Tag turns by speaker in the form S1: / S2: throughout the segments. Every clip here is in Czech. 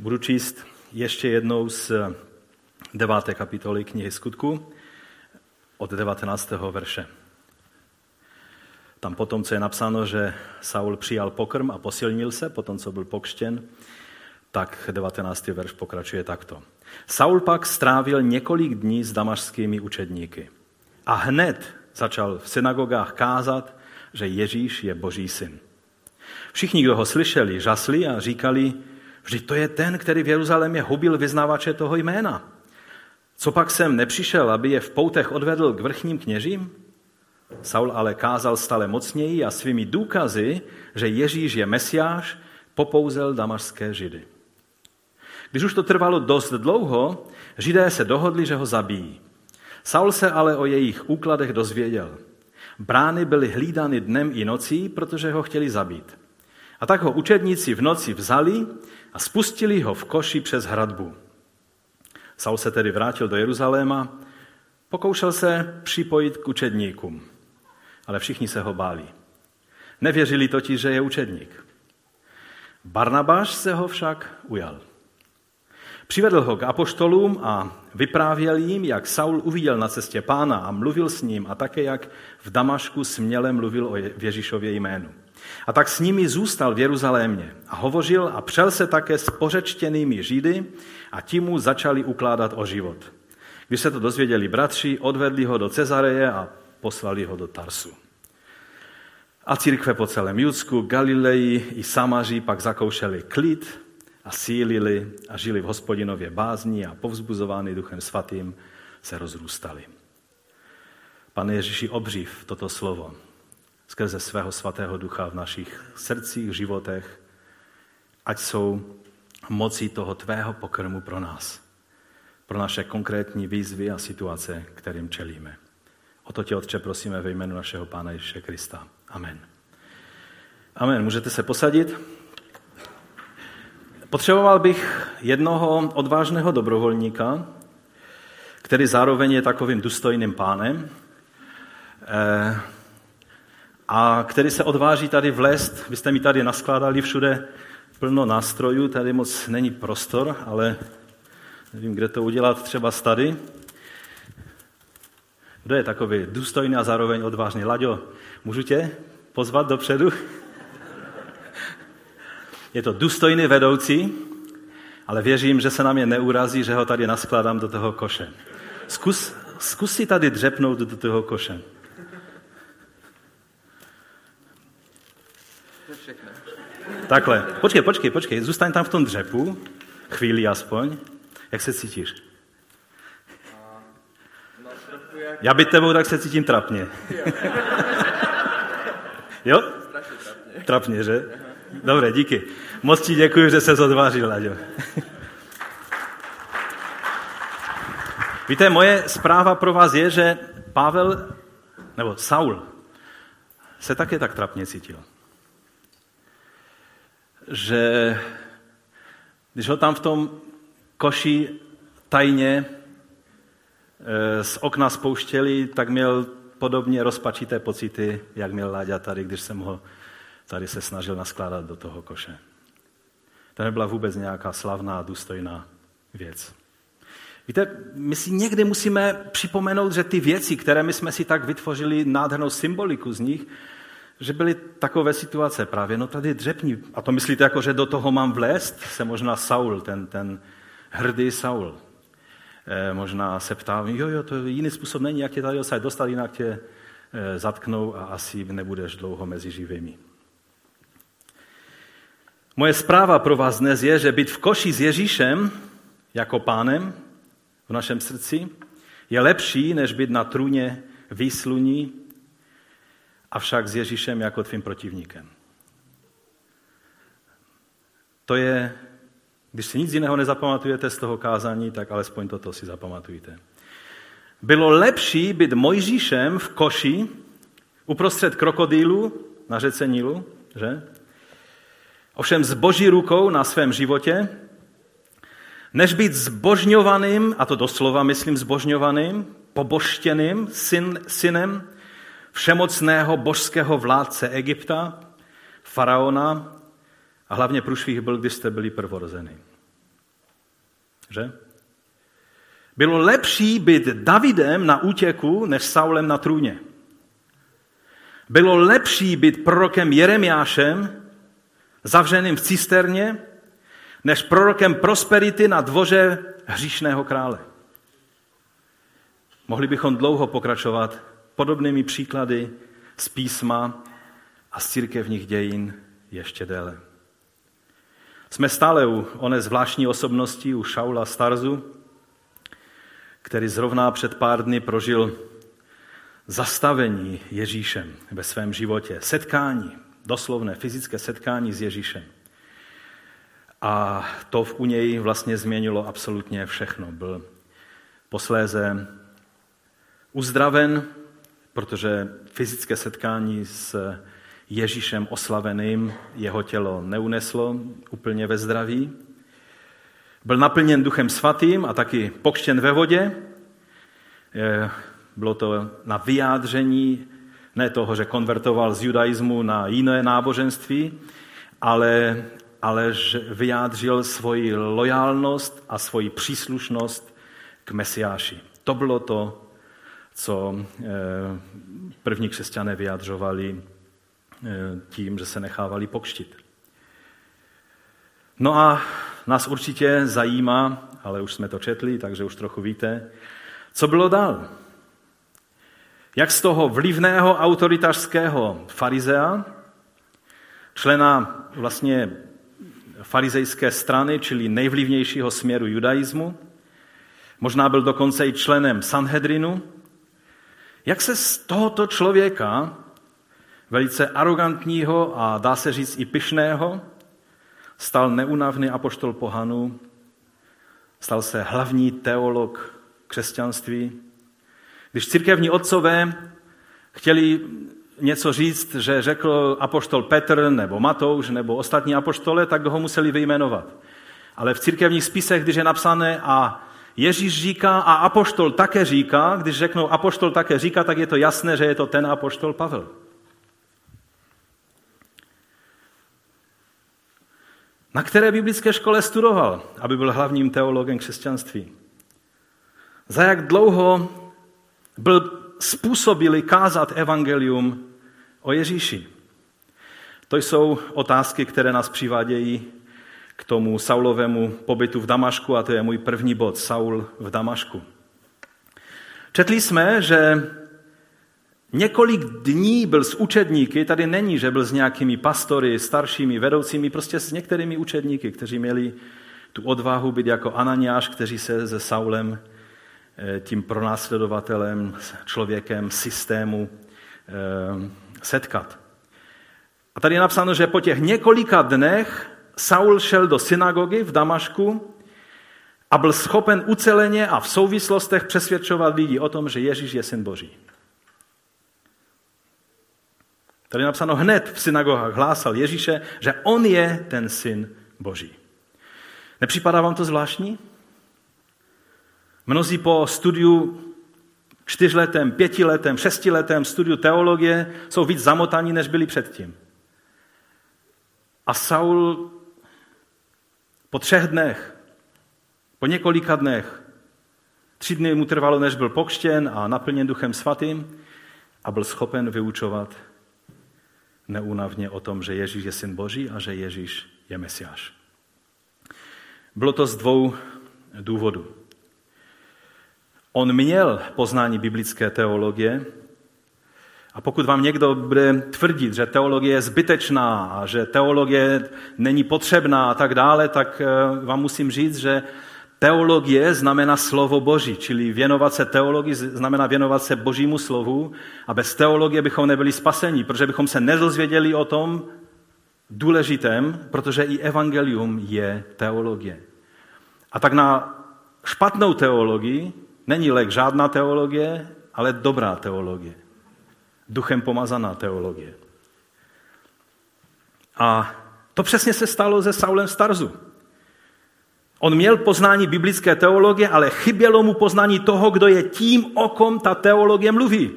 S1: Budu číst ještě jednou z deváté kapitoly knihy Skutku od 19. verše. Tam potom, co je napsáno, že Saul přijal pokrm a posilnil se, potom, co byl pokštěn, tak 19. verš pokračuje takto. Saul pak strávil několik dní s damašskými učedníky a hned začal v synagogách kázat, že Ježíš je boží syn. Všichni, kdo ho slyšeli, žasli a říkali, vždyť to je ten, který v Jeruzalémě hubil vyznávače toho jména. Co pak jsem nepřišel, aby je v poutech odvedl k vrchním kněžím? Saul ale kázal stále mocněji a svými důkazy, že Ježíš je mesiáš, popouzel damašské židy. Když už to trvalo dost dlouho, židé se dohodli, že ho zabijí. Saul se ale o jejich úkladech dozvěděl. Brány byly hlídány dnem i nocí, protože ho chtěli zabít. A tak ho učedníci v noci vzali a spustili ho v koši přes hradbu. Saul se tedy vrátil do Jeruzaléma, pokoušel se připojit k učedníkům, ale všichni se ho báli. Nevěřili totiž, že je učedník. Barnabáš se ho však ujal. Přivedl ho k apoštolům a vyprávěl jim, jak Saul uviděl na cestě pána a mluvil s ním a také jak v Damašku směle mluvil o Ježíšově jménu. A tak s nimi zůstal v Jeruzalémě a hovořil a přel se také s pořečtěnými Židy a ti mu začali ukládat o život. Když se to dozvěděli bratři, odvedli ho do Cezareje a poslali ho do Tarsu. A církve po celém Judsku, Galileji i Samaří pak zakoušeli klid a sílili a žili v hospodinově bázní a povzbuzovány duchem svatým se rozrůstali. Pane Ježíši, obřív toto slovo skrze svého svatého ducha v našich srdcích, životech, ať jsou mocí toho tvého pokrmu pro nás, pro naše konkrétní výzvy a situace, kterým čelíme. O to tě, Otče, prosíme ve jménu našeho Pána Ježíše Krista. Amen. Amen. Můžete se posadit. Potřeboval bych jednoho odvážného dobrovolníka, který zároveň je takovým důstojným pánem eh, a který se odváží tady vlést. Vy jste mi tady naskládali všude plno nástrojů, tady moc není prostor, ale nevím, kde to udělat, třeba tady. Kdo je takový důstojný a zároveň odvážný? Laďo, můžu tě pozvat dopředu? Je to důstojný vedoucí, ale věřím, že se na mě neurazí, že ho tady naskládám do toho koše. Zkus, zkus si tady dřepnout do toho koše. Takhle. Počkej, počkej, počkej. Zůstaň tam v tom dřepu. Chvíli aspoň. Jak se cítíš? Já by tebou tak se cítím trapně. jo? Trapně, že? Dobré, díky. Moc ti děkuji, že se odvážil, Laďo. Víte, moje zpráva pro vás je, že Pavel, nebo Saul, se také tak trapně cítil. Že když ho tam v tom koši tajně eh, z okna spouštěli, tak měl podobně rozpačité pocity, jak měl Láďa tady, když jsem ho tady se snažil naskládat do toho koše. To nebyla vůbec nějaká slavná důstojná věc. Víte, my si někdy musíme připomenout, že ty věci, které my jsme si tak vytvořili nádhernou symboliku z nich, že byly takové situace právě, no tady dřepní. A to myslíte jako, že do toho mám vlézt? Se možná Saul, ten, ten hrdý Saul. E, možná se ptá, jo, jo, to jiný způsob není, jak tě tady dostat, jinak tě e, zatknou a asi nebudeš dlouho mezi živými. Moje zpráva pro vás dnes je, že být v koši s Ježíšem jako pánem v našem srdci je lepší, než být na trůně výsluní, avšak s Ježíšem jako tvým protivníkem. To je, když si nic jiného nezapamatujete z toho kázání, tak alespoň toto si zapamatujte. Bylo lepší být Mojžíšem v koši uprostřed krokodýlu na řece Nilu, že? ovšem s boží rukou na svém životě, než být zbožňovaným, a to doslova myslím zbožňovaným, poboštěným syn, synem všemocného božského vládce Egypta, faraona a hlavně průšvih byl, když jste byli prvorozeny. Že? Bylo lepší být Davidem na útěku, než Saulem na trůně. Bylo lepší být prorokem Jeremiášem, zavřeným v cisterně, než prorokem prosperity na dvoře hříšného krále. Mohli bychom dlouho pokračovat podobnými příklady z písma a z církevních dějin ještě déle. Jsme stále u oné zvláštní osobnosti, u Šaula Starzu, který zrovna před pár dny prožil zastavení Ježíšem ve svém životě. Setkání, doslovné fyzické setkání s Ježíšem. A to u něj vlastně změnilo absolutně všechno. Byl posléze uzdraven, protože fyzické setkání s Ježíšem oslaveným jeho tělo neuneslo úplně ve zdraví. Byl naplněn duchem svatým a taky pokštěn ve vodě. Bylo to na vyjádření ne toho, že konvertoval z judaismu na jiné náboženství, ale, ale že vyjádřil svoji lojálnost a svoji příslušnost k Mesiáši. To bylo to, co eh, první křesťané vyjadřovali eh, tím, že se nechávali pokštit. No a nás určitě zajímá, ale už jsme to četli, takže už trochu víte, co bylo dál. Jak z toho vlivného autoritářského farizea, člena vlastně farizejské strany, čili nejvlivnějšího směru judaismu, možná byl dokonce i členem Sanhedrinu, jak se z tohoto člověka, velice arrogantního a dá se říct i pyšného, stal neunavný apoštol pohanů, stal se hlavní teolog křesťanství. Když církevní otcové chtěli něco říct, že řekl apoštol Petr nebo Matouš nebo ostatní apoštole, tak ho museli vyjmenovat. Ale v církevních spisech, když je napsané a Ježíš říká a apoštol také říká, když řeknou apoštol také říká, tak je to jasné, že je to ten apoštol Pavel. Na které biblické škole studoval, aby byl hlavním teologem křesťanství? Za jak dlouho byl způsobili kázat evangelium o Ježíši? To jsou otázky, které nás přivádějí k tomu Saulovému pobytu v Damašku a to je můj první bod, Saul v Damašku. Četli jsme, že několik dní byl s učedníky, tady není, že byl s nějakými pastory, staršími, vedoucími, prostě s některými učedníky, kteří měli tu odvahu být jako Ananiáš, kteří se se Saulem, eh, tím pronásledovatelem, člověkem systému eh, setkat. A tady je napsáno, že po těch několika dnech Saul šel do synagogy v Damašku a byl schopen uceleně a v souvislostech přesvědčovat lidi o tom, že Ježíš je syn Boží. Tady je napsáno hned v synagogách hlásal Ježíše, že on je ten syn Boží. Nepřipadá vám to zvláštní? Mnozí po studiu čtyřletém, pětiletém, šestiletém studiu teologie jsou víc zamotaní, než byli předtím. A Saul po třech dnech, po několika dnech, tři dny mu trvalo, než byl pokštěn a naplněn duchem svatým a byl schopen vyučovat neúnavně o tom, že Ježíš je syn Boží a že Ježíš je Mesiáš. Bylo to z dvou důvodů. On měl poznání biblické teologie, a pokud vám někdo bude tvrdit, že teologie je zbytečná a že teologie není potřebná a tak dále, tak eh, vám musím říct, že teologie znamená slovo Boží, čili věnovat se teologii znamená věnovat se Božímu slovu a bez teologie bychom nebyli spaseni, protože bychom se nedozvěděli o tom důležitém, protože i evangelium je teologie. A tak na špatnou teologii není lek žádná teologie, ale dobrá teologie duchem pomazaná teologie. A to přesně se stalo se Saulem Starzu. On měl poznání biblické teologie, ale chybělo mu poznání toho, kdo je tím, o kom ta teologie mluví.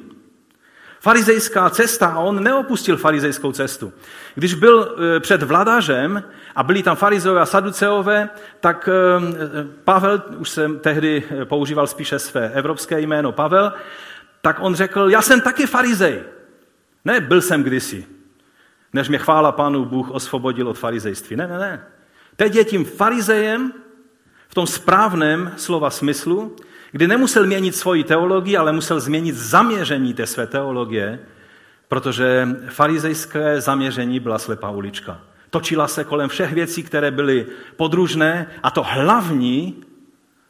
S1: Farizejská cesta a on neopustil farizejskou cestu. Když byl e, před vladařem a byli tam farizeové a saduceové, tak e, Pavel, už jsem tehdy používal spíše své evropské jméno Pavel, tak on řekl, já jsem taky farizej. Ne, byl jsem kdysi. Než mě chvála Pánu Bůh osvobodil od farizejství. Ne, ne, ne. Teď je tím farizejem v tom správném slova smyslu, kdy nemusel měnit svoji teologii, ale musel změnit zaměření té své teologie, protože farizejské zaměření byla slepá ulička. Točila se kolem všech věcí, které byly podružné a to hlavní,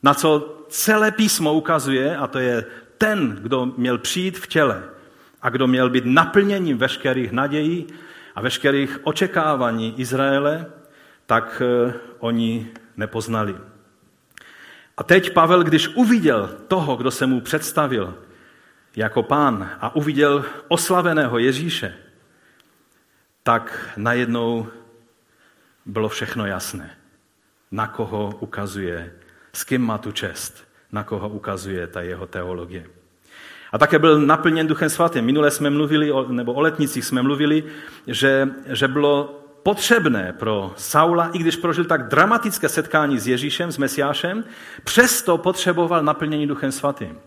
S1: na co celé písmo ukazuje, a to je ten, kdo měl přijít v těle a kdo měl být naplněním veškerých nadějí a veškerých očekávání Izraele, tak eh, oni nepoznali. A teď Pavel, když uviděl toho, kdo se mu představil jako pán a uviděl oslaveného Ježíše, tak najednou bylo všechno jasné, na koho ukazuje, s kým má tu čest, na koho ukazuje ta jeho teologie. A také byl naplněn Duchem Svatým. Minule jsme mluvili, nebo o letnicích jsme mluvili, že, že bylo potřebné pro Saula, i když prožil tak dramatické setkání s Ježíšem, s Mesiášem, přesto potřeboval naplnění Duchem Svatým.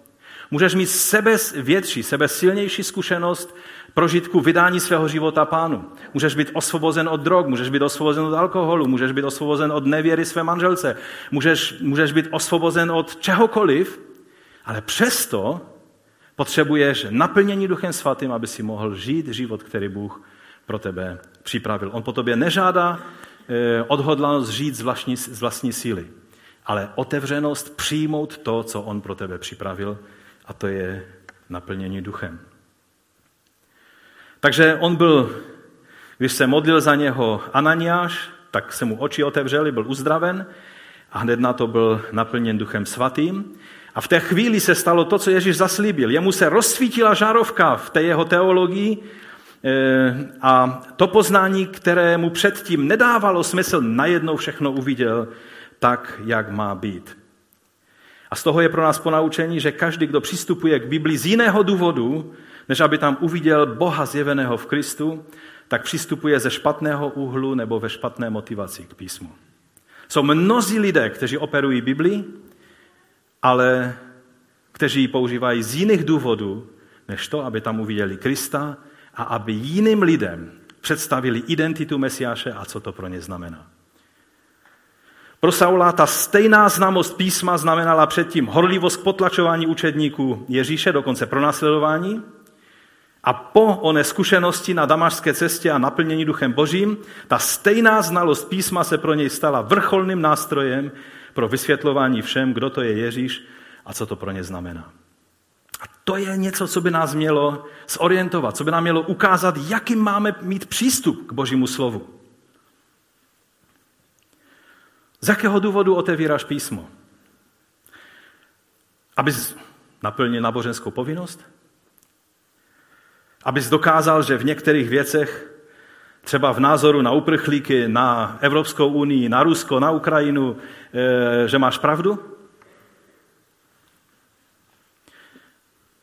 S1: Můžeš mít sebe větší, sebe silnější zkušenost prožitku vydání svého života pánu. Můžeš být osvobozen od drog, můžeš být osvobozen od alkoholu, můžeš být osvobozen od nevěry své manželce, můžeš, můžeš být osvobozen od čehokoliv, ale přesto potřebuješ naplnění Duchem Svatým, aby si mohl žít život, který Bůh pro tebe připravil. On po tobě nežádá eh, odhodlanost žít z vlastní, z vlastní síly, ale otevřenost přijmout to, co on pro tebe připravil, a to je naplnění duchem. Takže on byl, když se modlil za něho Ananiáš, tak se mu oči otevřely, byl uzdraven a hned na to byl naplněn duchem svatým. A v té chvíli se stalo to, co Ježíš zaslíbil. Jemu se rozsvítila žárovka v té jeho teologii Eh, a to poznání, které mu předtím nedávalo smysl, najednou všechno uviděl tak, jak má být. A z toho je pro nás ponaučení, že každý, kdo přistupuje k Bibli z jiného důvodu, než aby tam uviděl Boha zjeveného v Kristu, tak přistupuje ze špatného úhlu nebo ve špatné motivaci k písmu. Jsou mnozí lidé, kteří operují Bibli, ale kteří ji používají z jiných důvodů, než to, aby tam uviděli Krista a aby jiným lidem představili identitu Mesiáše a co to pro ně znamená. Pro Saula ta stejná znamost písma znamenala předtím horlivost k potlačování učedníků Ježíše, dokonce pro následování. A po oné zkušenosti na damašské cestě a naplnění duchem božím, ta stejná znalost písma se pro něj stala vrcholným nástrojem pro vysvětlování všem, kdo to je Ježíš a co to pro ně znamená. A to je něco, co by nás mělo zorientovat, co by nám mělo ukázat, jaký máme mít přístup k Božímu slovu. Z jakého důvodu otevíráš písmo? Abys naplnil náboženskou povinnost? Abys dokázal, že v některých věcech, třeba v názoru na uprchlíky, na Evropskou unii, na Rusko, na Ukrajinu, eh, že máš pravdu?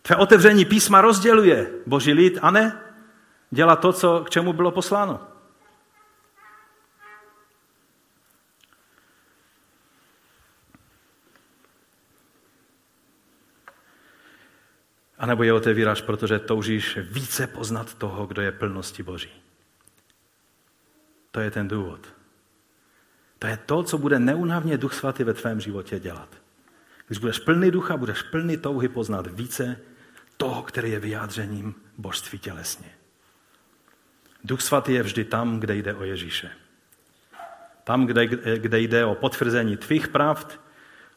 S1: Tvé otevření písma rozděluje boží lid a ne dělá to, co, k čemu bylo posláno. A nebo je otevíráš, protože toužíš více poznat toho, kdo je plnosti Boží. To je ten důvod. To je to, co bude neunavně Duch Svatý ve tvém životě dělat. Když budeš plný ducha, budeš plný touhy poznat více toho, který je vyjádřením božství tělesně. Duch svatý je vždy tam, kde jde o Ježíše. Tam, kde, kde jde o potvrzení tvých pravd,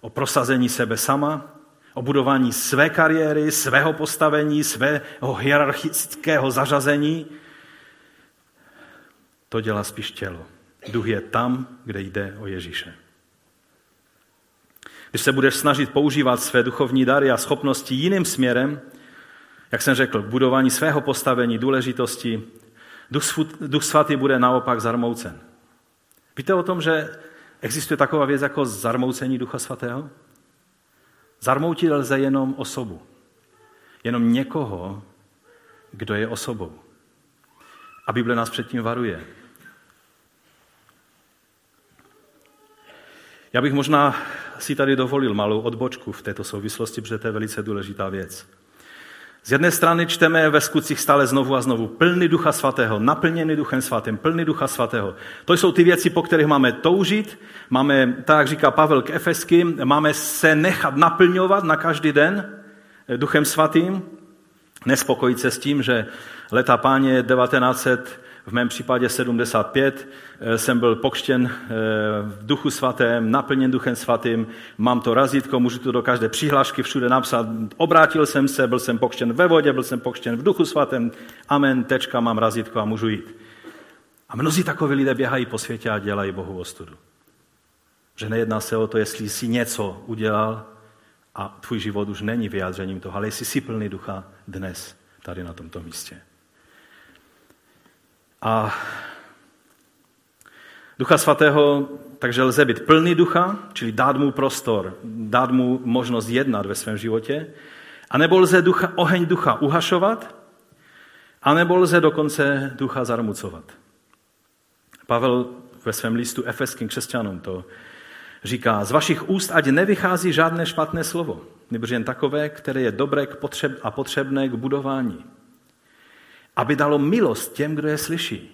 S1: o prosazení sebe sama, o budování své kariéry, svého postavení, svého hierarchického zařazení, to dělá spíš tělo. Duch je tam, kde jde o Ježíše. Když se budeš snažit používat své duchovní dary a schopnosti jiným směrem, jak jsem řekl, budování svého postavení, důležitosti, Duch Svatý bude naopak zarmoucen. Víte o tom, že existuje taková věc jako zarmoucení Ducha Svatého? Zarmoutit lze jenom osobu. Jenom někoho, kdo je osobou. A Bible nás předtím varuje. Já bych možná si tady dovolil malou odbočku v této souvislosti, protože to je velice důležitá věc. Z jedné strany čteme ve skutcích stále znovu a znovu plný ducha svatého, naplněný duchem svatým, plný ducha svatého. To jsou ty věci, po kterých máme toužit, máme, tak jak říká Pavel k Efeským, máme se nechat naplňovat na každý den duchem svatým, nespokojit se s tím, že leta páně 1900 v mém případě 75 eh, jsem byl pokštěn eh, v duchu svatém, naplněn duchem svatým, mám to razítko, můžu to do každé přihlášky všude napsat, obrátil jsem se, byl jsem pokštěn ve vodě, byl jsem pokštěn v duchu svatém, amen, tečka, mám razítko a můžu jít. A mnozí takoví lidé běhají po světě a dělají Bohu ostudu. Že nejedná se o to, jestli jsi něco udělal a tvůj život už není vyjádřením toho, ale jestli jsi plný ducha dnes, tady na tomto místě. A Ducha Svatého takže lze být plný ducha, čili dát mu prostor, dát mu možnost jednat ve svém životě, anebo lze ducha, oheň ducha uhašovat, anebo lze dokonce ducha zarmucovat. Pavel ve svém listu efeským křesťanům to říká, z vašich úst ať nevychází žádné špatné slovo, nebo jen takové, které je dobré a potřebné k budování aby dalo milost těm, kdo je slyší.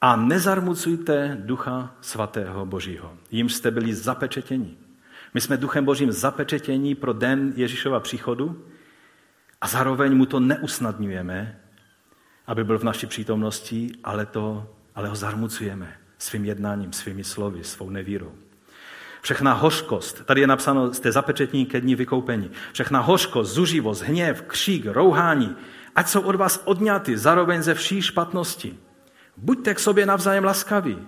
S1: A nezarmucujte ducha svatého božího. Jím jste byli zapečetěni. My jsme duchem božím zapečetění pro den Ježíšova příchodu a zároveň mu to neusnadňujeme, aby byl v naší přítomnosti, ale, to, ale ho zarmucujeme svým jednáním, svými slovy, svou nevírou. Všechna hořkost, tady je napsáno, jste zapečetní ke dní vykoupení. Všechna hořkost, zuživost, hněv, křík, rouhání, ať jsou od vás odňaty zároveň ze vší špatnosti. Buďte k sobě navzájem laskaví,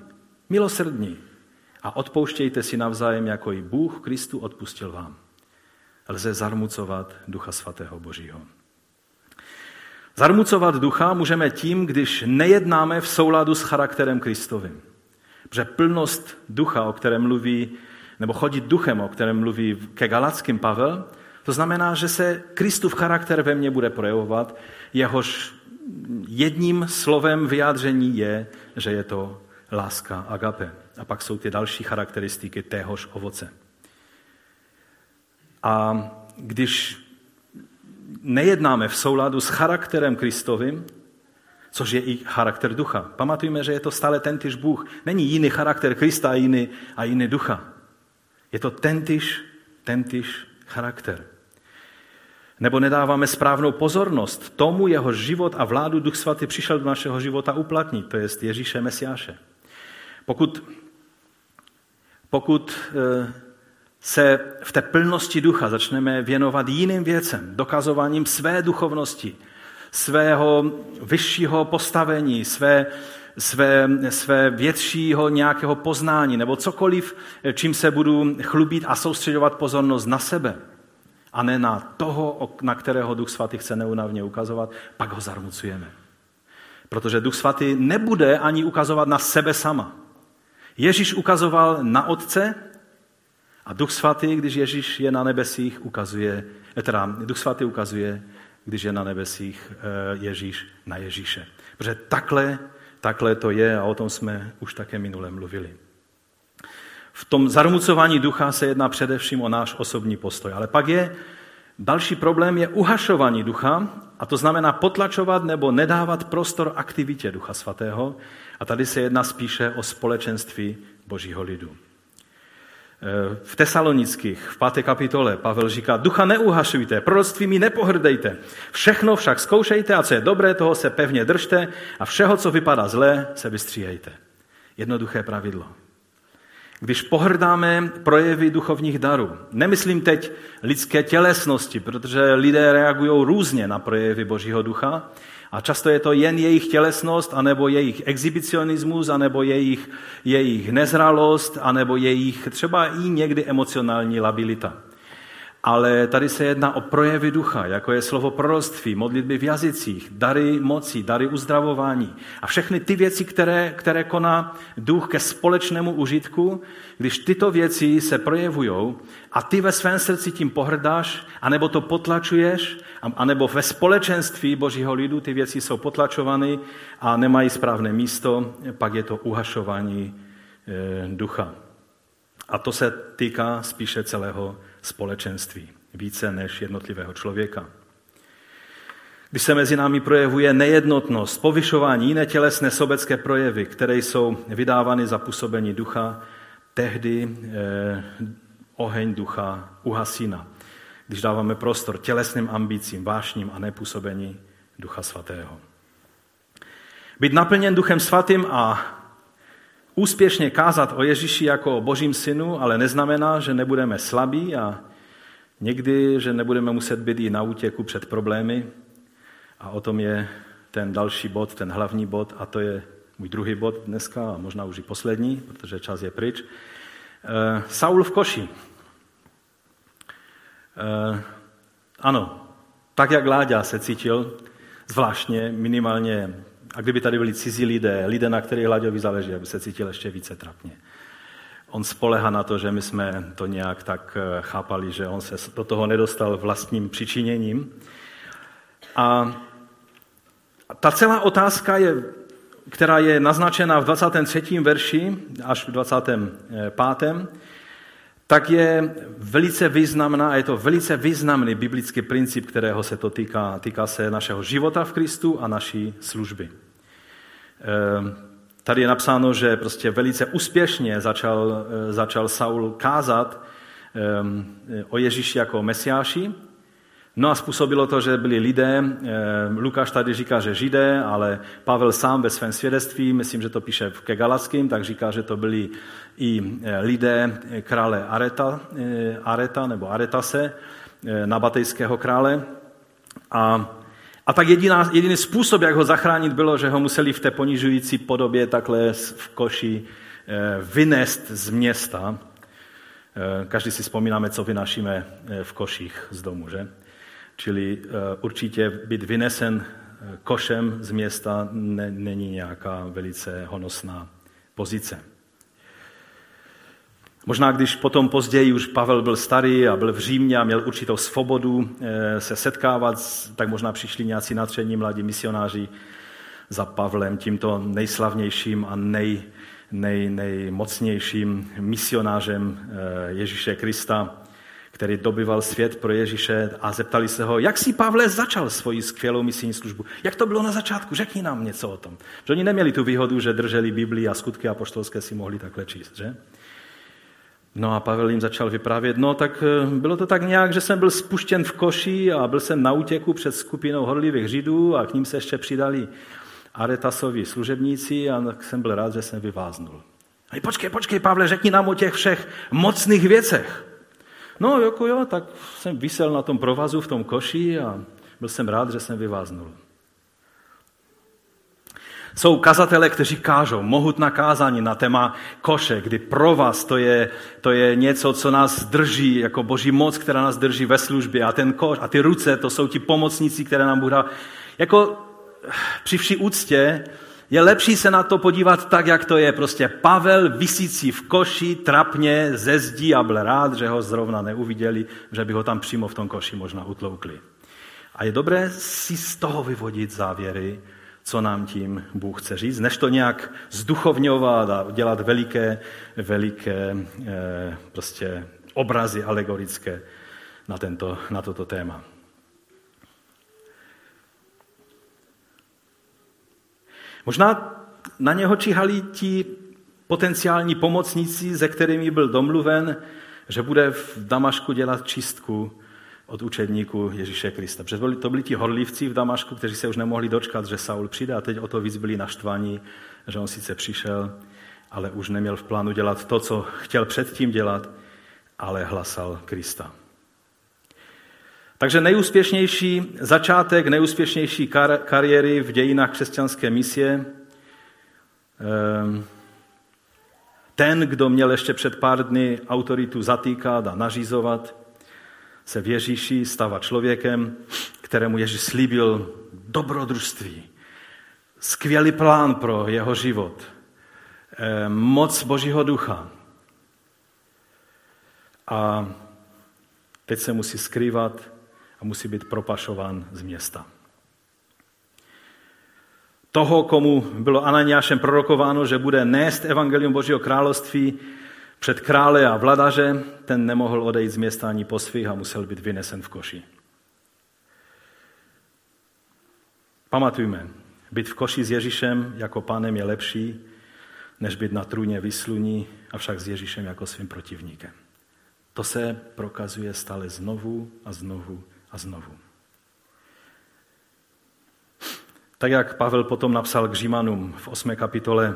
S1: milosrdní a odpouštějte si navzájem, jako i Bůh Kristu odpustil vám. Lze zarmucovat Ducha Svatého Božího. Zarmucovat ducha můžeme tím, když nejednáme v souladu s charakterem Kristovým. Protože plnost ducha, o kterém mluví, nebo chodit duchem, o kterém mluví ke Galackým Pavel, to znamená, že se Kristův charakter ve mně bude projevovat, jehož jedním slovem vyjádření je, že je to láska agape. A pak jsou ty další charakteristiky téhož ovoce. A když nejednáme v souladu s charakterem Kristovým, což je i charakter ducha. Pamatujme, že je to stále tentýž Bůh. Není jiný charakter Krista a jiný, a jiný ducha. Je to tentýž, tentýž charakter. Nebo nedáváme správnou pozornost tomu, jeho život a vládu Duch Svatý přišel do našeho života uplatnit, to je Ježíše Mesiáše. Pokud, pokud eh, se v té plnosti ducha začneme věnovat jiným věcem, dokazováním své duchovnosti, svého vyššího postavení, své, své, své většího nějakého poznání nebo cokoliv, čím se budu chlubit a soustředovat pozornost na sebe, a ne na toho, na kterého Duch Svatý chce neunavně ukazovat, pak ho zarmucujeme. Protože Duch Svatý nebude ani ukazovat na sebe sama. Ježíš ukazoval na Otce a Duch Svatý, když Ježíš je na nebesích, ukazuje, eh, teda Duch Svatý ukazuje, když je na nebesích eh, Ježíš na Ježíše. Protože takhle, takhle to je a o tom jsme už také minule mluvili. V tom zarmucování ducha se jedná především o náš osobní postoj. Ale pak je další problém je uhašování ducha, a to znamená potlačovat nebo nedávat prostor aktivitě Ducha Svatého. A tady se jedná spíše o společenství Božího lidu. V tesalonických, v páté kapitole, Pavel říká, ducha neuhašujte, proroctvími nepohrdejte, všechno však zkoušejte a co je dobré, toho se pevně držte a všeho, co vypadá zlé, se vystříhejte. Jednoduché pravidlo když pohrdáme projevy duchovních darů. Nemyslím teď lidské tělesnosti, protože lidé reagují různě na projevy Božího ducha a často je to jen jejich tělesnost, anebo jejich exhibicionismus, anebo jejich, jejich nezralost, anebo jejich třeba i někdy emocionální labilita. Ale tady se jedná o projevy ducha, jako je slovo proroctví, modlitby v jazycích, dary moci, dary uzdravování a všechny ty věci, které, které koná duch ke společnému užitku, když tyto věci se projevují a ty ve svém srdci tím pohrdáš, anebo to potlačuješ, anebo ve společenství božího lidu ty věci jsou potlačovány a nemají správné místo, pak je to uhašování e, ducha. A to se týká spíše celého společenství, více než jednotlivého člověka. Když se mezi námi projevuje nejednotnost, povyšování, jiné tělesné sobecké projevy, které jsou vydávány za působení ducha, tehdy eh, oheň ducha uhasína. Když dáváme prostor tělesným ambicím, vášním a nepůsobení ducha svatého. Být naplněn duchem svatým a úspěšně kázat o Ježíši jako o božím synu, ale neznamená, že nebudeme slabí a někdy, že nebudeme muset být i na útěku před problémy. A o tom je ten další bod, ten hlavní bod, a to je můj druhý bod dneska, a možná už i poslední, protože čas je pryč. Eh, Saul v koši. Eh, ano, tak jak Láďa se cítil, zvláštně, minimálně a kdyby tady byli cizí lidé, lidé, na kterých Hlaďovi záleží, aby se cítil ještě více trapně. On spolehá na to, že my jsme to nějak tak eh, chápali, že on se do toho nedostal vlastním přičiněním. A ta celá otázka, je, která je naznačena v 23. verši až v 25 tak je velice významná a je to velice významný biblický princip, kterého se to týká. Týká se našeho života v Kristu a naší služby. Ehm, tady je napsáno, že prostě velice úspěšně začal, eh, začal Saul kázat ehm, o Ježíši jako mesiáši, No a způsobilo to, že byli lidé, eh, Lukáš tady říká, že židé, ale Pavel sám ve svém svědectví, myslím, že to píše ke Galackým, tak říká, že to byli i eh, lidé krále Areta, eh, Areta nebo Aretase, nabatejského krále. A, a tak jediná, jediný způsob, jak ho zachránit, bylo, že ho museli v té ponižující podobě takhle v koši vynést z města. Každý si vzpomínáme, co vynášíme v koších z domu, že? Čili eh, určitě být vynesen eh, košem z města není nějaká velice honosná pozice. Možná když potom později už Pavel byl starý a byl v Římě a měl určitou svobodu eh, se setkávat, tak možná přišli nějací natření mladí misionáři za Pavlem, tímto nejslavnějším a nej, nej, nejmocnějším misionářem Ježíše Krista který dobyval svět pro Ježíše a zeptali se ho, jak si Pavle začal svoji skvělou misijní službu? Jak to bylo na začátku? Řekni nám něco o tom. Že oni neměli tu výhodu, že drželi Biblii a skutky apoštolské si mohli takhle číst, že? No a Pavel jim začal vyprávět, no tak eh, bylo to tak nějak, že jsem byl spuštěn v koši a byl jsem na útěku před skupinou horlivých židů a k ním se ještě přidali Aretasovi služebníci a tak jsem byl rád, že jsem vyváznul. A počkej, počkej, Pavle, řekni nám o těch všech mocných věcech. No, jako jo, tak jsem vysel na tom provazu v tom koši a byl jsem rád, že jsem vyváznul. Jsou kazatele, kteří kážou mohutná kázání na téma koše, kdy provaz to je, to je něco, co nás drží, jako boží moc, která nás drží ve službě a ten koš a ty ruce, to jsou ti pomocníci, které nám Bůh Jako při vší úctě, je lepší se na to podívat tak, jak to je. Prostě Pavel vysící v koši, trapně, ze zdí a byl rád, že ho zrovna neuviděli, že by ho tam přímo v tom koši možná utloukli. A je dobré si z toho vyvodit závěry, co nám tím Bůh chce říct, než to nějak zduchovňovat a dělat veliké, veliké eh, prostě obrazy alegorické na, tento, na toto téma. Možná na něho čihali ti potenciální pomocníci, se kterými byl domluven, že bude v Damašku dělat čistku od učedníků Ježíše Krista. Protože to byli ti horlivci v Damašku, kteří se už nemohli dočkat, že Saul přijde a teď o to víc byli naštvaní, že on sice přišel, ale už neměl v plánu dělat to, co chtěl předtím dělat, ale hlasal Krista. Takže nejúspěšnější začátek, nejúspěšnější kar- kariéry v dějinách křesťanské misie. Ehm, ten, kdo měl ještě před pár dny autoritu zatýkat a nařízovat, se v Ježíši stává člověkem, kterému Ježíš slíbil dobrodružství, skvělý plán pro jeho život, eh, moc Božího ducha. A teď se musí skrývat a musí být propašován z města. Toho, komu bylo Ananiášem prorokováno, že bude nést evangelium Božího království před krále a vladaře, ten nemohl odejít z města ani po svých a musel být vynesen v koši. Pamatujme, být v koši s Ježíšem jako pánem je lepší, než být na trůně vysluní, avšak s Ježíšem jako svým protivníkem. To se prokazuje stále znovu a znovu a znovu. Tak jak Pavel potom napsal k Římanům v 8. kapitole,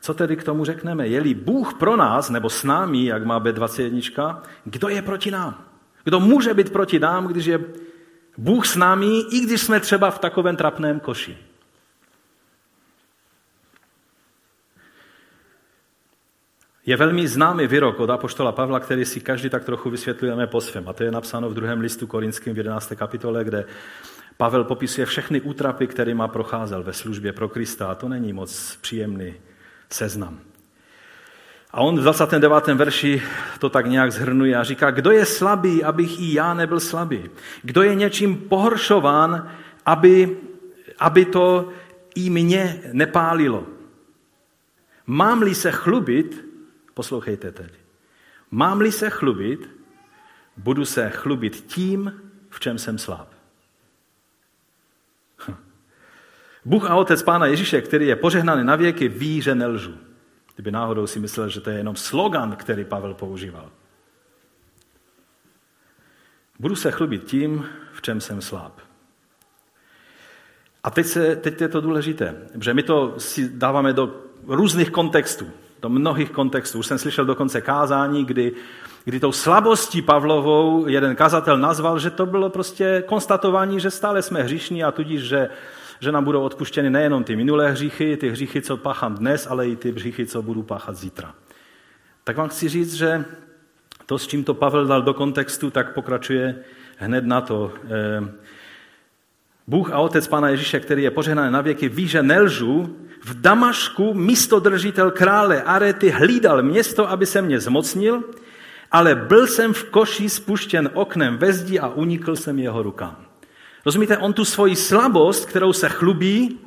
S1: co tedy k tomu řekneme? Je-li Bůh pro nás, nebo s námi, jak má B21, kdo je proti nám? Kdo může být proti nám, když je Bůh s námi, i když jsme třeba v takovém trapném koši? Je velmi známý výrok od Apoštola Pavla, který si každý tak trochu vysvětlujeme po svém. A to je napsáno v druhém listu korinským v 11. kapitole, kde Pavel popisuje všechny útrapy, má procházel ve službě pro Krista. A to není moc příjemný seznam. A on v 29. verši to tak nějak zhrnuje a říká, kdo je slabý, abych i já nebyl slabý. Kdo je něčím pohoršován, aby, aby to i mě nepálilo. Mám-li se chlubit, poslouchejte teď, mám-li se chlubit, budu se chlubit tím, v čem jsem slab. Bůh a Otec Pána Ježíše, který je požehnaný na věky, ví, že nelžu. Kdyby náhodou si myslel, že to je jenom slogan, který Pavel používal. Budu se chlubit tím, v čem jsem sláb. A teď, se, teď je to důležité, že my to si dáváme do různých kontextů, do mnohých kontextů. Už jsem slyšel dokonce kázání, kdy, kdy tou slabostí Pavlovou jeden kazatel nazval, že to bylo prostě konstatování, že stále jsme hříšní a tudíž, že že nám budou odpuštěny nejenom ty minulé hříchy, ty hříchy, co páchám dnes, ale i ty hříchy, co budu páchat zítra. Tak vám chci říct, že to, s čím to Pavel dal do kontextu, tak pokračuje hned na to. Bůh a Otec Pána Ježíše, který je požehnaný na věky, ví, že nelžu. V Damašku místodržitel krále Arety hlídal město, aby se mě zmocnil, ale byl jsem v koši spuštěn oknem ve zdi a unikl jsem jeho rukám. Rozumíte, on tu svoji slabost, kterou se chlubí,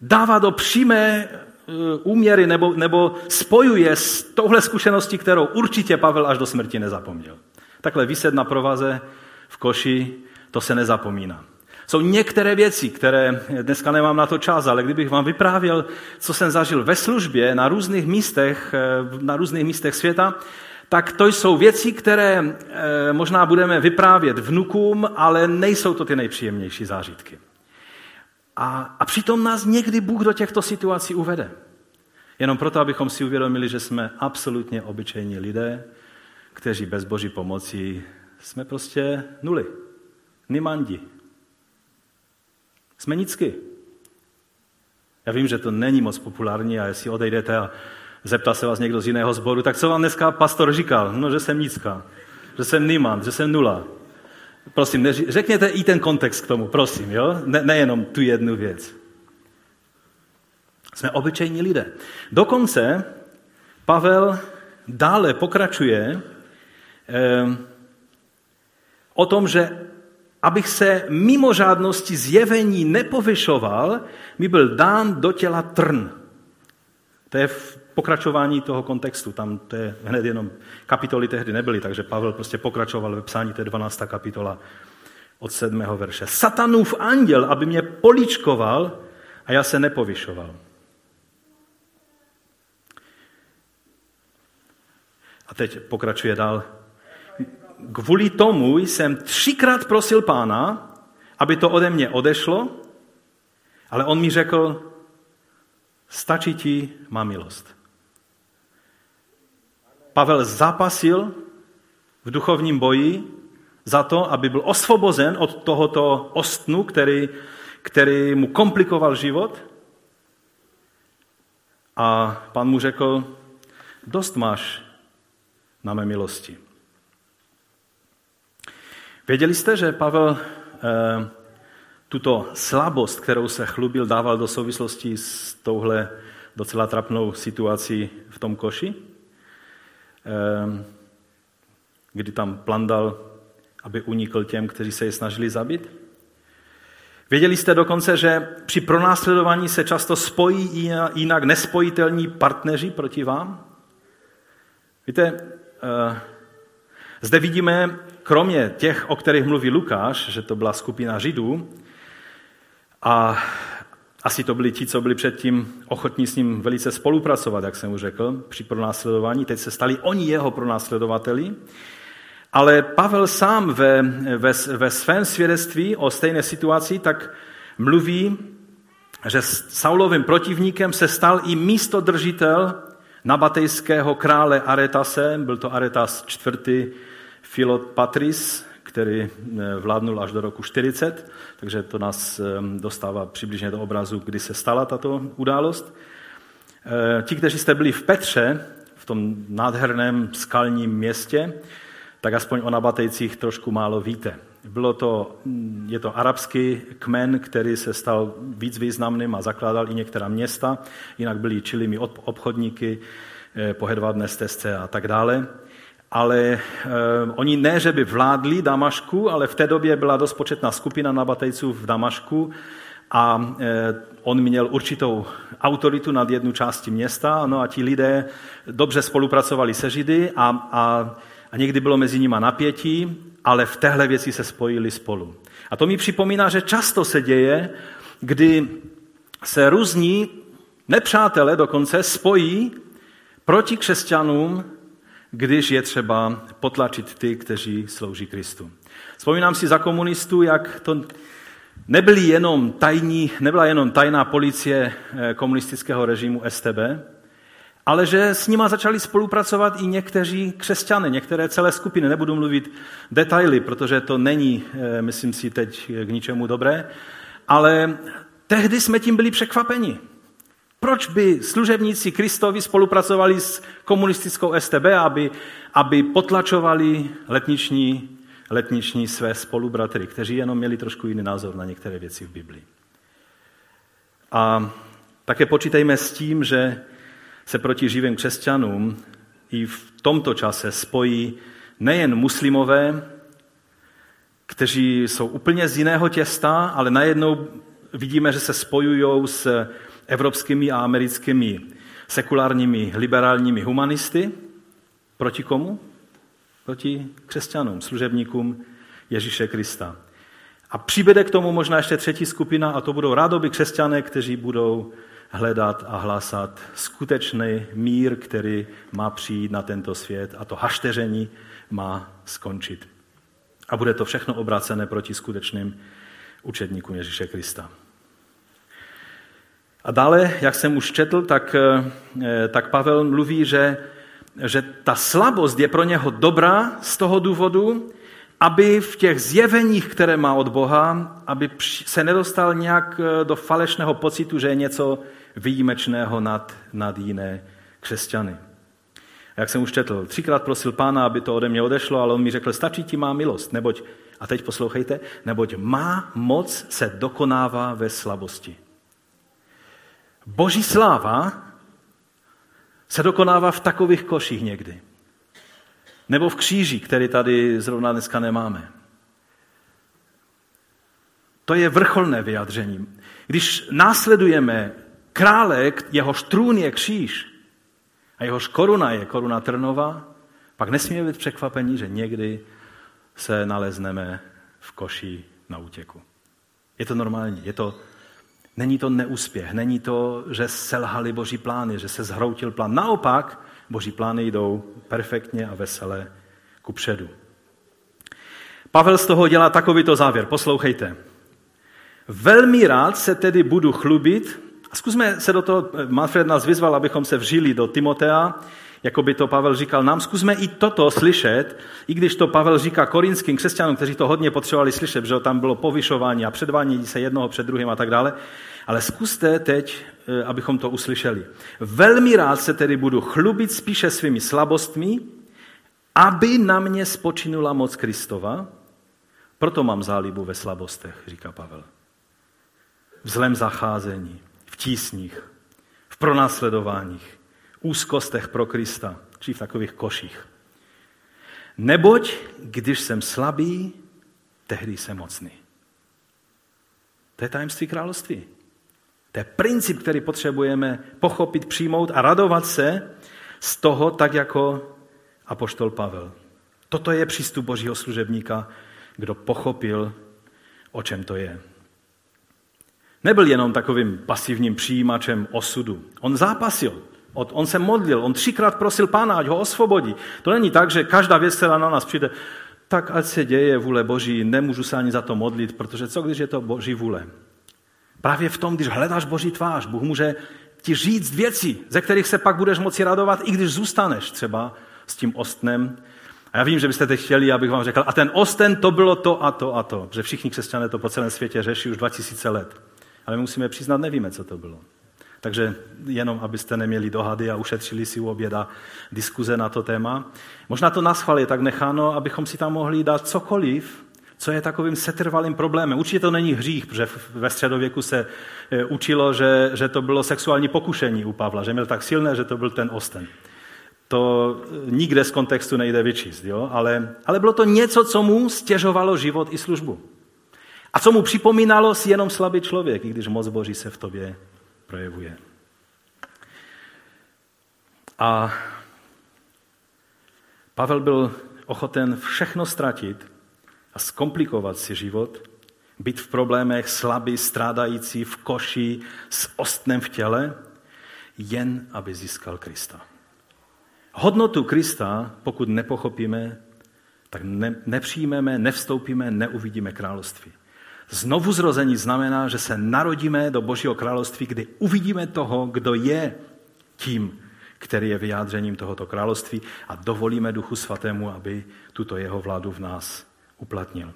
S1: dává do přímé eh, úměry nebo, nebo spojuje s touhle zkušeností, kterou určitě Pavel až do smrti nezapomněl. Takhle vyset na provaze v koši, to se nezapomíná. Jsou některé věci, které dneska nemám na to čas, ale kdybych vám vyprávěl, co jsem zažil ve službě na různých místech, eh, na různých místech světa, tak to jsou věci, které eh, možná budeme vyprávět vnukům, ale nejsou to ty nejpříjemnější zážitky. A, a přitom nás někdy Bůh do těchto situací uvede. Jenom proto, abychom si uvědomili, že jsme absolutně obyčejní lidé, kteří bez Boží pomoci jsme prostě nuly. Nimandi. Jsme nicky. Já vím, že to není moc populární a jestli odejdete a zeptal se vás někdo z jiného sboru, tak co vám dneska pastor říkal? No, že jsem nicka, že jsem niemand, že jsem nula. Prosím, řekněte i ten kontext k tomu, prosím, jo? Ne, nejenom tu jednu věc. Jsme obyčejní lidé. Dokonce Pavel dále pokračuje eh, o tom, že abych se mimořádnosti zjevení nepovyšoval, mi byl dán do těla trn. To je v pokračování toho kontextu. Tam to je hned jenom kapitoly tehdy nebyly, takže Pavel prostě pokračoval ve psání té 12. kapitola od 7. verše. Satanův anděl, aby mě poličkoval a já se nepovyšoval. A teď pokračuje dál. Kvůli tomu jsem třikrát prosil pána, aby to ode mě odešlo, ale on mi řekl, stačí ti má milost. Pavel zapasil v duchovním boji za to, aby byl osvobozen od tohoto ostnu, který, který mu komplikoval život. A pan mu řekl, dost máš na mé milosti. Věděli jste, že Pavel eh, tuto slabost, kterou se chlubil, dával do souvislosti s touhle docela trapnou situací v tom koši? Eh, kdy tam plandal, aby unikl těm, kteří se je snažili zabít? Věděli jste dokonce, že při pronásledování se často spojí jinak nespojitelní partneři proti vám? Víte, eh, zde vidíme, kromě těch, o kterých mluví Lukáš, že to byla skupina Židů, a asi to byli ti, co byli předtím ochotní s ním velice spolupracovat, jak jsem už řekl, při pronásledování. Teď se stali oni jeho pronásledovateli. Ale Pavel sám ve, ve, ve svém svědectví o stejné situaci tak mluví, že Saulovým protivníkem se stal i místodržitel nabatejského krále Aretase, byl to Aretas čtvrtý Filot Patris, který eh, vládnul až do roku 40, takže to nás eh, dostává přibližně do obrazu, kdy se stala tato událost. Eh, ti, kteří jste byli v Petře, v tom nádherném skalním městě, tak aspoň o nabatejcích trošku málo víte. Bylo to, mm, je to arabský kmen, který se stal víc významným a zakládal i některá města, jinak byli čilými obchodníky po hedvábné stezce a tak dále. Ale eh, oni ne, že by vládli Damašku, ale v té době byla dost početná skupina nabatejců v Damašku a eh, on měl určitou autoritu nad jednu části města, no a ti lidé dobře spolupracovali se Židy a, a a někdy bylo mezi nimi napětí, ale v téhle věci se spojili spolu. A to mi připomíná, že často se děje, kdy se různí nepřátelé dokonce spojí proti křesťanům, když je třeba potlačit ty, kteří slouží Kristu. Vzpomínám si za komunistů, jak to nebyly jenom tajní, nebyla jenom tajná policie eh, komunistického režimu STB, ale že s nima začali spolupracovat i někteří křesťané, některé celé skupiny. Nebudu mluvit detaily, protože to není, eh, myslím si, teď k ničemu dobré, ale tehdy jsme tím byli překvapeni. Proč by služebníci Kristovi spolupracovali s komunistickou STB, aby, aby potlačovali letniční, letniční své spolubratry, kteří jenom měli trošku jiný názor na některé věci v Biblii. A také počítejme s tím, že se proti živým křesťanům i v tomto čase spojí nejen muslimové, kteří jsou úplně z jiného těsta, ale najednou vidíme, že se spojují s evropskými a americkými sekulárními liberálními humanisty. Proti komu? Proti křesťanům, služebníkům Ježíše Krista. A přibude k tomu možná ještě třetí skupina, a to budou rádoby křesťané, kteří budou hledat a hlásat skutečný mír, který má přijít na tento svět a to hašteření má skončit. A bude to všechno obracené proti skutečným učedníkům Ježíše Krista. A dále, jak jsem už četl, tak, eh, tak Pavel mluví, že, že ta slabost je pro něho dobrá z toho důvodu, aby v těch zjeveních, které má od Boha, aby se nedostal nějak eh, do falešného pocitu, že je něco výjimečného nad, nad jiné křesťany. Jak jsem už četl, třikrát prosil pána, aby to ode mě odešlo, ale on mi řekl, stačí ti má milost, neboť, a teď poslouchejte, neboť má moc se dokonává ve slabosti. Boží sláva se dokonává v takových koších někdy. Nebo v kříži, který tady zrovna dneska nemáme. To je vrcholné vyjádření. Když následujeme krále, jehož trůn je kříž a jehož koruna je koruna trnová, pak nesmíme být překvapení, že někdy se nalezneme v koši na útěku. Je to normální, je to Není to neúspěch, není to, že selhali boží plány, že se zhroutil plán. Naopak, boží plány jdou perfektně a veselé ku předu. Pavel z toho dělá takovýto závěr. Poslouchejte. Velmi rád se tedy budu chlubit. A zkusme se do toho, Manfred nás vyzval, abychom se vžili do Timotea, jako by to Pavel říkal nám. Zkusme i toto slyšet, i když to Pavel říká korinským křesťanům, kteří to hodně potřebovali slyšet, že tam bylo povyšování a předvádění se jednoho před druhým a tak dále. Ale zkuste teď, eh, abychom to uslyšeli. Velmi rád se tedy budu chlubit spíše svými slabostmi, aby na mě spočinula moc Kristova, Proto mám zálibu ve slabostech, říká Pavel. V zlém zacházení, v tísních, v pronásledováních, úzkostech pro Krista, či v takových koších. Neboť, když jsem slabý, tehdy jsem mocný. To je tajemství království. To je princip, který potřebujeme pochopit, přijmout a radovat se z toho, tak jako apoštol Pavel. Toto je přístup božího služebníka, kdo pochopil, o čem to je. Nebyl jenom takovým pasivním přijímačem osudu. On zápasil. On se modlil, on třikrát prosil pána, ať ho osvobodí. To není tak, že každá věc, která na nás přijde, tak ať se děje vůle Boží, nemůžu se ani za to modlit, protože co když je to Boží vůle? Právě v tom, když hledáš Boží tvář, Bůh může ti říct věci, ze kterých se pak budeš moci radovat, i když zůstaneš třeba s tím ostnem. A já vím, že byste teď chtěli, abych vám řekl, a ten osten to bylo to a to a to, že všichni křesťané to po celém světě řeší už 2000 let. Ale my musíme přiznat, nevíme, co to bylo. Takže jenom, abyste neměli dohady a ušetřili si u oběda diskuze na to téma. Možná to na je tak necháno, abychom si tam mohli dát cokoliv, co je takovým setrvalým problémem. Určitě to není hřích, protože ve středověku se e, učilo, že, že to bylo sexuální pokušení u Pavla, že měl tak silné, že to byl ten osten. To nikde z kontextu nejde vyčíst, jo? Ale, ale bylo to něco, co mu stěžovalo život i službu. A co mu připomínalo, si jenom slabý člověk, i když moc Boží se v tobě projevuje. A Pavel byl ochoten všechno ztratit a zkomplikovat si život, být v problémech slabý, strádající, v koši, s ostnem v těle, jen aby získal Krista. Hodnotu Krista, pokud nepochopíme, tak ne, nepřijmeme, nevstoupíme, neuvidíme království. Znovu zrození znamená, že se narodíme do Božího království, kdy uvidíme toho, kdo je tím, který je vyjádřením tohoto království a dovolíme Duchu Svatému, aby tuto jeho vládu v nás uplatnil.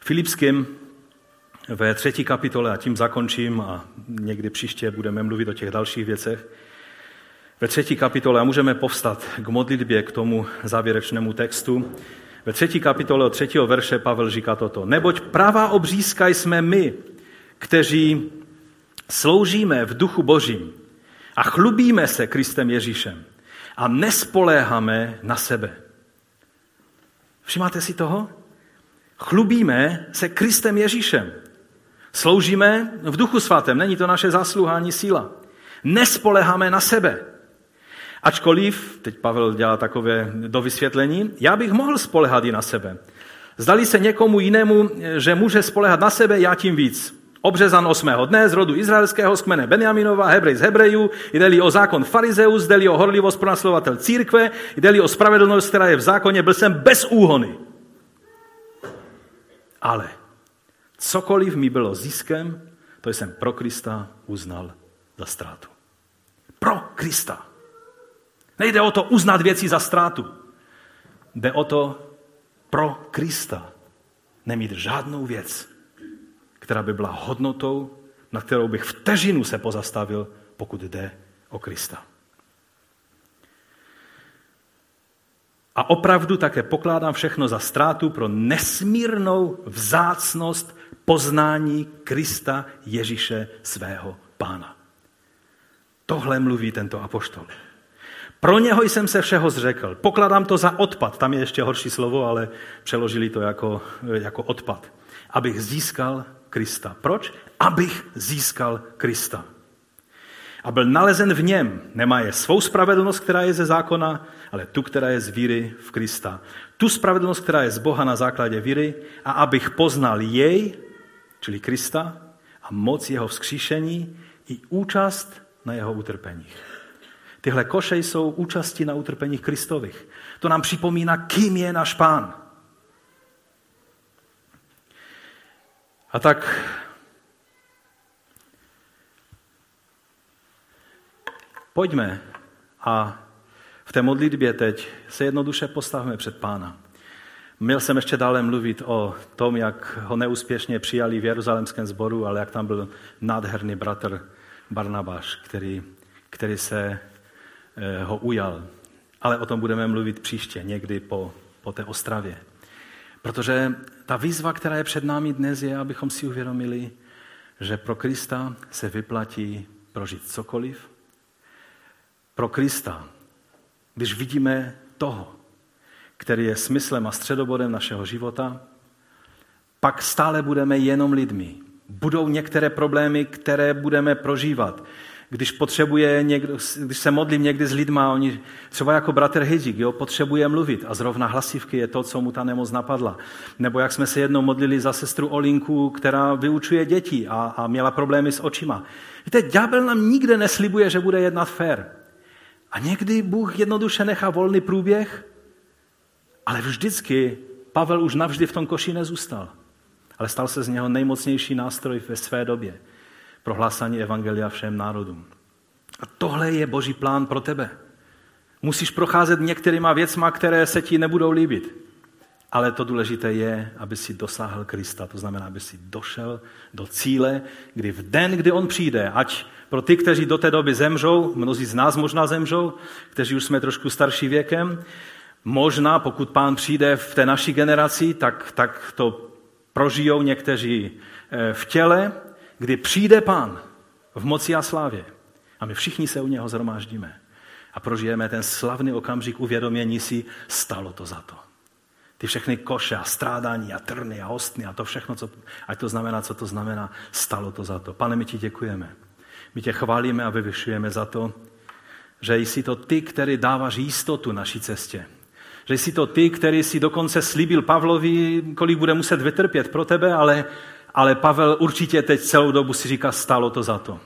S1: Filipským ve třetí kapitole, a tím zakončím a někdy příště budeme mluvit o těch dalších věcech, ve třetí kapitole, a můžeme povstat k modlitbě, k tomu závěrečnému textu, ve třetí kapitole od třetího verše Pavel říká toto. Neboť pravá obřízka jsme my, kteří sloužíme v duchu božím a chlubíme se Kristem Ježíšem a nespoléháme na sebe. Všimáte si toho? Chlubíme se Kristem Ježíšem. Sloužíme v duchu svatém, není to naše zásluha ani síla. Nespoleháme na sebe. Ačkoliv, teď Pavel dělá takové do vysvětlení, já bych mohl spolehat i na sebe. Zdali se někomu jinému, že může spolehat na sebe, já tím víc. Obřezan osmého dne z rodu izraelského z kmene Benjaminova, Hebrej z Hebrejů, jde o zákon farizeus, jde o horlivost pronásledovatel církve, jde o spravedlnost, která je v zákoně, byl jsem bez úhony. Ale cokoliv mi bylo ziskem, to jsem pro Krista uznal za ztrátu. Pro Krista. Nejde o to uznat věci za ztrátu. Jde o to pro Krista nemít žádnou věc, která by byla hodnotou, na kterou bych vteřinu se pozastavil, pokud jde o Krista. A opravdu také pokládám všechno za ztrátu pro nesmírnou vzácnost poznání Krista Ježíše svého pána. Tohle mluví tento apoštol. Pro něho jsem se všeho zřekl. Pokládám to za odpad. Tam je ještě horší slovo, ale přeložili to jako, jako odpad. Abych získal Krista. Proč? Abych získal Krista. A byl nalezen v něm. Nemá je svou spravedlnost, která je ze zákona, ale tu, která je z víry v Krista. Tu spravedlnost, která je z Boha na základě víry a abych poznal jej, čili Krista, a moc jeho vzkříšení i účast na jeho utrpeních. Tyhle koše jsou účasti na utrpeních Kristových. To nám připomíná, kým je náš pán. A tak pojďme a v té modlitbě teď se jednoduše postavme před pána. Měl jsem ještě dále mluvit o tom, jak ho neúspěšně přijali v Jeruzalemském sboru, ale jak tam byl nádherný bratr Barnabáš, který, který se ho ujal. Ale o tom budeme mluvit příště, někdy po, po té ostravě. Protože ta výzva, která je před námi dnes, je, abychom si uvědomili, že pro Krista se vyplatí prožít cokoliv. Pro Krista, když vidíme toho, který je smyslem a středobodem našeho života, pak stále budeme jenom lidmi. Budou některé problémy, které budeme prožívat. Když potřebuje někdo, když se modlím někdy s lidma, oni, třeba jako bratr Hedžik, jo, potřebuje mluvit a zrovna hlasivky je to, co mu ta nemoc napadla. Nebo jak jsme se jednou modlili za sestru Olinku, která vyučuje děti a, a měla problémy s očima. Víte, ďábel nám nikde neslibuje, že bude jednat fér. A někdy Bůh jednoduše nechá volný průběh, ale vždycky Pavel už navždy v tom koši nezůstal. Ale stal se z něho nejmocnější nástroj ve své době pro hlásání Evangelia všem národům. A tohle je boží plán pro tebe. Musíš procházet některýma věcma, které se ti nebudou líbit. Ale to důležité je, aby si dosáhl Krista. To znamená, aby si došel do cíle, kdy v den, kdy on přijde, ať pro ty, kteří do té doby zemřou, mnozí z nás možná zemřou, kteří už jsme trošku starší věkem, možná pokud pán přijde v té naší generaci, tak, tak to prožijou někteří eh, v těle, kdy přijde pán v moci a slávě a my všichni se u něho zhromáždíme a prožijeme ten slavný okamžik uvědomění si, stalo to za to. Ty všechny koše a strádání a trny a ostny a to všechno, co, ať to znamená, co to znamená, stalo to za to. Pane, my ti děkujeme. My tě chválíme a vyvyšujeme za to, že jsi to ty, který dáváš jistotu naší cestě. Že jsi to ty, který si dokonce slíbil Pavlovi, kolik bude muset vytrpět pro tebe, ale, ale Pavel určitě teď celou dobu si říká, stalo to za to.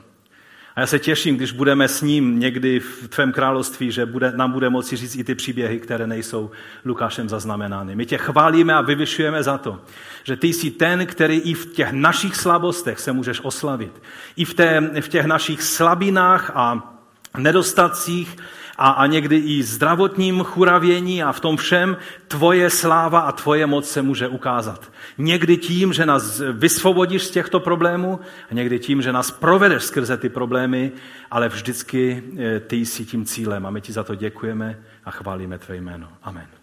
S1: A já se těším, když budeme s ním někdy v tvém království, že bude, nám bude moci říct i ty příběhy, které nejsou Lukášem zaznamenány. My tě chválíme a vyvyšujeme za to, že ty jsi ten, který i v těch našich slabostech se můžeš oslavit. I v, té, v těch našich slabinách a nedostatcích a, a někdy i zdravotním churavění a v tom všem tvoje sláva a tvoje moc se může ukázat. Někdy tím, že nás vysvobodíš z těchto problémů a někdy tím, že nás provedeš skrze ty problémy, ale vždycky eh, ty jsi tím cílem a my ti za to děkujeme a chválíme tvé jméno. Amen.